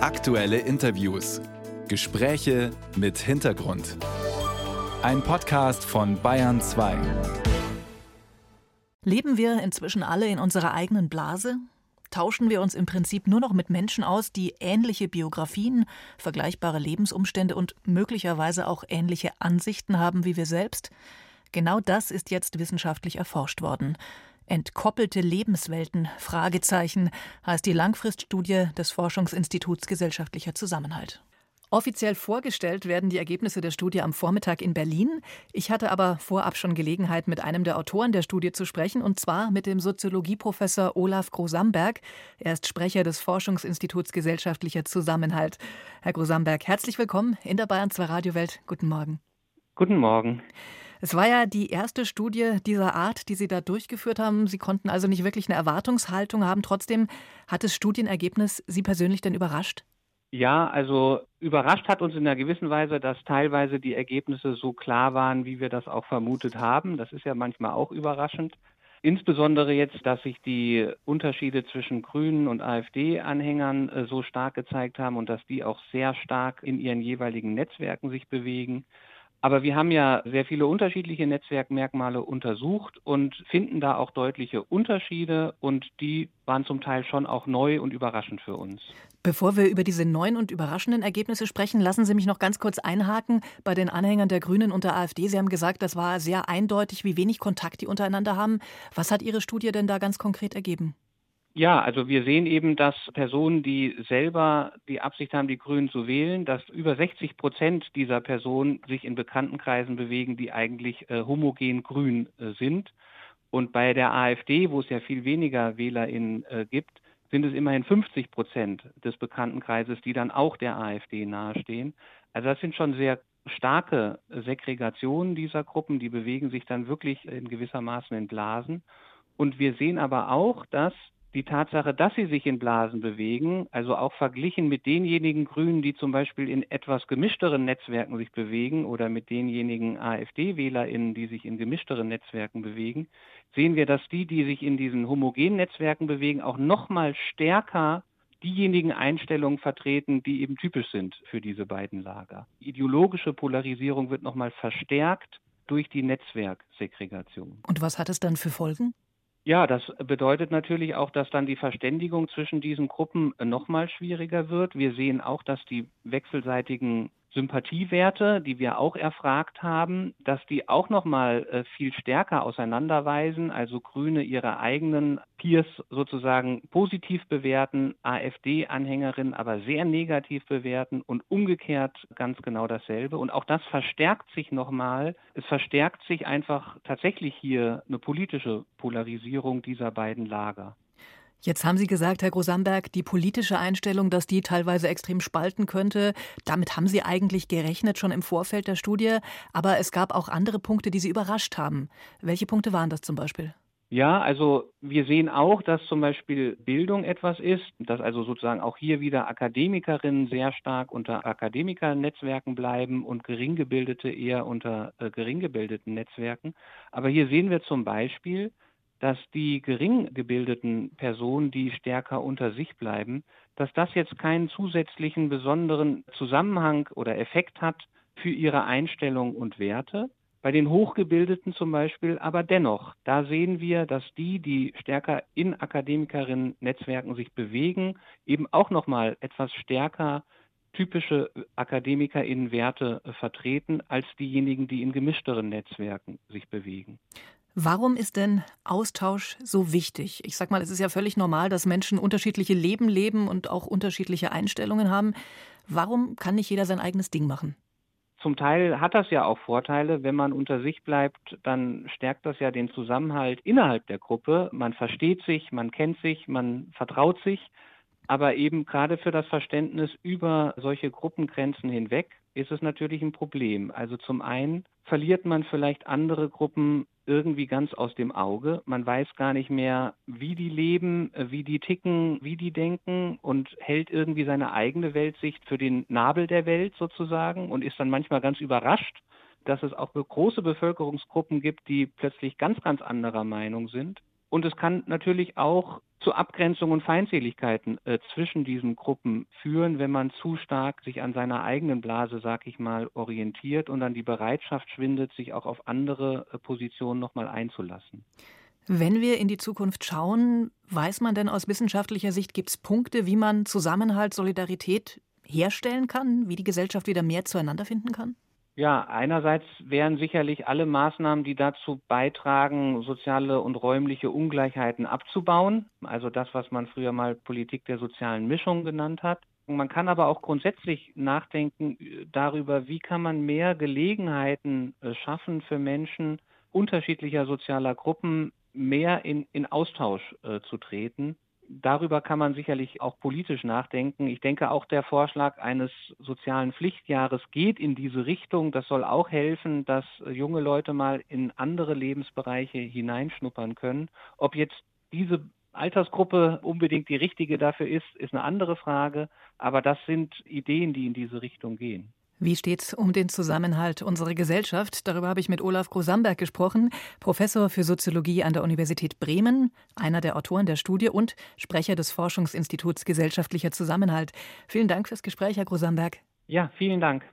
Aktuelle Interviews. Gespräche mit Hintergrund. Ein Podcast von Bayern 2. Leben wir inzwischen alle in unserer eigenen Blase? Tauschen wir uns im Prinzip nur noch mit Menschen aus, die ähnliche Biografien, vergleichbare Lebensumstände und möglicherweise auch ähnliche Ansichten haben wie wir selbst? Genau das ist jetzt wissenschaftlich erforscht worden. Entkoppelte Lebenswelten Fragezeichen heißt die Langfriststudie des Forschungsinstituts Gesellschaftlicher Zusammenhalt. Offiziell vorgestellt werden die Ergebnisse der Studie am Vormittag in Berlin. Ich hatte aber vorab schon Gelegenheit, mit einem der Autoren der Studie zu sprechen, und zwar mit dem Soziologieprofessor Olaf Grosamberg. Er ist Sprecher des Forschungsinstituts Gesellschaftlicher Zusammenhalt. Herr Grosamberg, herzlich willkommen in der Bayern 2 Radiowelt. Guten Morgen. Guten Morgen. Es war ja die erste Studie dieser Art, die Sie da durchgeführt haben. Sie konnten also nicht wirklich eine Erwartungshaltung haben. Trotzdem hat das Studienergebnis Sie persönlich denn überrascht? Ja, also überrascht hat uns in einer gewissen Weise, dass teilweise die Ergebnisse so klar waren, wie wir das auch vermutet haben. Das ist ja manchmal auch überraschend. Insbesondere jetzt, dass sich die Unterschiede zwischen Grünen und AfD-Anhängern äh, so stark gezeigt haben und dass die auch sehr stark in ihren jeweiligen Netzwerken sich bewegen. Aber wir haben ja sehr viele unterschiedliche Netzwerkmerkmale untersucht und finden da auch deutliche Unterschiede und die waren zum Teil schon auch neu und überraschend für uns. Bevor wir über diese neuen und überraschenden Ergebnisse sprechen, lassen Sie mich noch ganz kurz einhaken bei den Anhängern der Grünen und der AfD. Sie haben gesagt, das war sehr eindeutig, wie wenig Kontakt die untereinander haben. Was hat Ihre Studie denn da ganz konkret ergeben? Ja, also wir sehen eben, dass Personen, die selber die Absicht haben, die Grünen zu wählen, dass über 60 Prozent dieser Personen sich in Bekanntenkreisen bewegen, die eigentlich äh, homogen grün äh, sind. Und bei der AfD, wo es ja viel weniger WählerInnen äh, gibt, sind es immerhin 50 Prozent des Bekanntenkreises, die dann auch der AfD nahestehen. Also das sind schon sehr starke Segregationen dieser Gruppen, die bewegen sich dann wirklich in gewissermaßen in Blasen. Und wir sehen aber auch, dass die Tatsache, dass sie sich in Blasen bewegen, also auch verglichen mit denjenigen Grünen, die zum Beispiel in etwas gemischteren Netzwerken sich bewegen oder mit denjenigen AfD-WählerInnen, die sich in gemischteren Netzwerken bewegen, sehen wir, dass die, die sich in diesen homogenen Netzwerken bewegen, auch nochmal stärker diejenigen Einstellungen vertreten, die eben typisch sind für diese beiden Lager. Ideologische Polarisierung wird nochmal verstärkt durch die Netzwerksegregation. Und was hat es dann für Folgen? Ja, das bedeutet natürlich auch, dass dann die Verständigung zwischen diesen Gruppen noch mal schwieriger wird. Wir sehen auch, dass die wechselseitigen Sympathiewerte, die wir auch erfragt haben, dass die auch noch mal äh, viel stärker auseinanderweisen, also Grüne ihre eigenen Peers sozusagen positiv bewerten, AfD-Anhängerinnen aber sehr negativ bewerten und umgekehrt ganz genau dasselbe. Und auch das verstärkt sich noch mal. Es verstärkt sich einfach tatsächlich hier eine politische Polarisierung dieser beiden Lager. Jetzt haben Sie gesagt, Herr Grosamberg, die politische Einstellung, dass die teilweise extrem spalten könnte, damit haben Sie eigentlich gerechnet schon im Vorfeld der Studie. Aber es gab auch andere Punkte, die Sie überrascht haben. Welche Punkte waren das zum Beispiel? Ja, also wir sehen auch, dass zum Beispiel Bildung etwas ist, dass also sozusagen auch hier wieder Akademikerinnen sehr stark unter Akademikernetzwerken bleiben und Geringgebildete eher unter äh, geringgebildeten Netzwerken. Aber hier sehen wir zum Beispiel, dass die gering gebildeten Personen, die stärker unter sich bleiben, dass das jetzt keinen zusätzlichen besonderen Zusammenhang oder Effekt hat für ihre Einstellung und Werte. Bei den Hochgebildeten zum Beispiel aber dennoch, da sehen wir, dass die, die stärker in Akademikerinnen-Netzwerken sich bewegen, eben auch nochmal etwas stärker typische AkademikerInnen-Werte vertreten als diejenigen, die in gemischteren Netzwerken sich bewegen. Warum ist denn Austausch so wichtig? Ich sag mal, es ist ja völlig normal, dass Menschen unterschiedliche Leben leben und auch unterschiedliche Einstellungen haben. Warum kann nicht jeder sein eigenes Ding machen? Zum Teil hat das ja auch Vorteile. Wenn man unter sich bleibt, dann stärkt das ja den Zusammenhalt innerhalb der Gruppe. Man versteht sich, man kennt sich, man vertraut sich. Aber eben gerade für das Verständnis über solche Gruppengrenzen hinweg ist es natürlich ein Problem. Also zum einen verliert man vielleicht andere Gruppen irgendwie ganz aus dem Auge. Man weiß gar nicht mehr, wie die leben, äh, wie die ticken, wie die denken und hält irgendwie seine eigene Weltsicht für den Nabel der Welt sozusagen und ist dann manchmal ganz überrascht, dass es auch große Bevölkerungsgruppen gibt, die plötzlich ganz, ganz anderer Meinung sind. Und es kann natürlich auch zu Abgrenzungen und Feindseligkeiten äh, zwischen diesen Gruppen führen, wenn man zu stark sich an seiner eigenen Blase, sag ich mal, orientiert und dann die Bereitschaft schwindet, sich auch auf andere äh, Positionen nochmal einzulassen. Wenn wir in die Zukunft schauen, weiß man denn aus wissenschaftlicher Sicht, gibt es Punkte, wie man Zusammenhalt, Solidarität herstellen kann, wie die Gesellschaft wieder mehr zueinander finden kann? Ja, einerseits wären sicherlich alle Maßnahmen, die dazu beitragen, soziale und räumliche Ungleichheiten abzubauen. Also das, was man früher mal Politik der sozialen Mischung genannt hat. Man kann aber auch grundsätzlich nachdenken äh, darüber, wie kann man mehr Gelegenheiten äh, schaffen für Menschen unterschiedlicher sozialer Gruppen, mehr in, in Austausch äh, zu treten. Darüber kann man sicherlich auch politisch nachdenken. Ich denke, auch der Vorschlag eines sozialen Pflichtjahres geht in diese Richtung. Das soll auch helfen, dass junge Leute mal in andere Lebensbereiche hineinschnuppern können. Ob jetzt diese Altersgruppe unbedingt die richtige dafür ist, ist eine andere Frage. Aber das sind Ideen, die in diese Richtung gehen. Wie steht's um den Zusammenhalt unserer Gesellschaft? Darüber habe ich mit Olaf Grosamberg gesprochen, Professor für Soziologie an der Universität Bremen, einer der Autoren der Studie und Sprecher des Forschungsinstituts Gesellschaftlicher Zusammenhalt. Vielen Dank fürs Gespräch, Herr Grosamberg. Ja, vielen Dank.